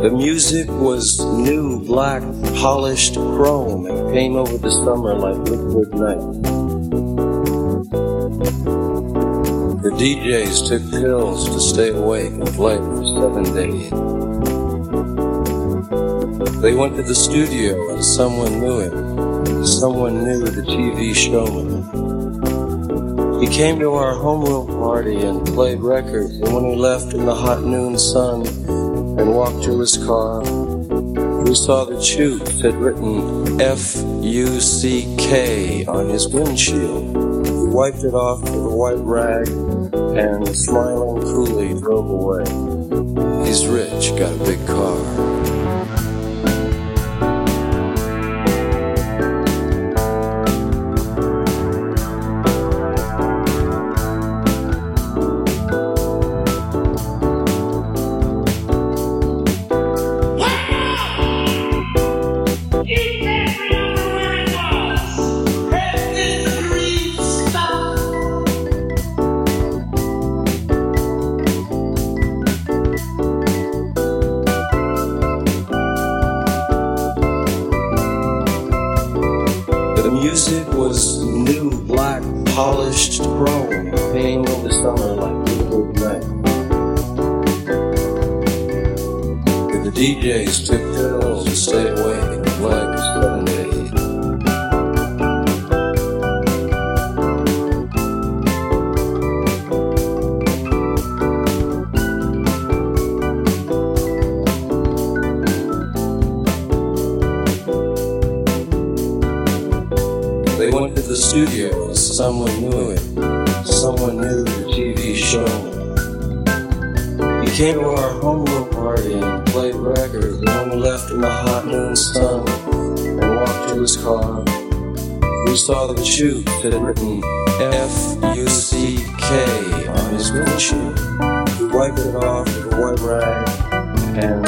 The music was new, black, polished chrome and came over the summer like liquid night. The DJs took pills to stay awake and play for seven days. They went to the studio and someone knew him. Someone knew the TV showman. He came to our homeroom party and played records, and when he left in the hot noon sun and walked to his car, we saw that Chute had written F U C K on his windshield. He wiped it off with a white rag and smiling coolly drove away. He's rich, got a big car. The music was new, black, polished chrome, came in the summer like liquid night. The DJs took pills to stay awake They went to the studio someone knew it. Someone knew the TV show. He came to our homeroom party and played records. When left in the hot noon sun and walked to his car, we saw that Chute had written F U C K on his windshield. He wiped it off with a white rag and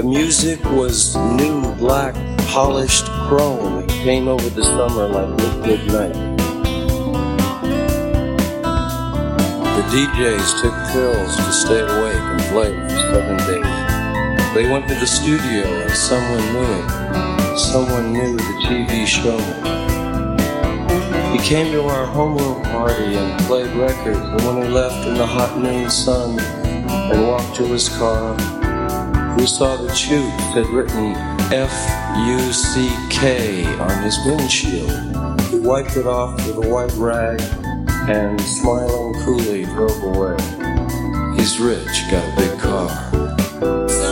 The music was new, black, polished chrome. It came over the summer like liquid night. The DJs took pills to stay awake and play for seven days. They went to the studio and someone knew him. Someone knew the TV show. He came to our homeroom party and played records, and when he left in the hot noon sun and walked to his car, we saw that Chute had written F U C K on his windshield. He wiped it off with a white rag and smiling coolly drove away. He's rich, got a big car.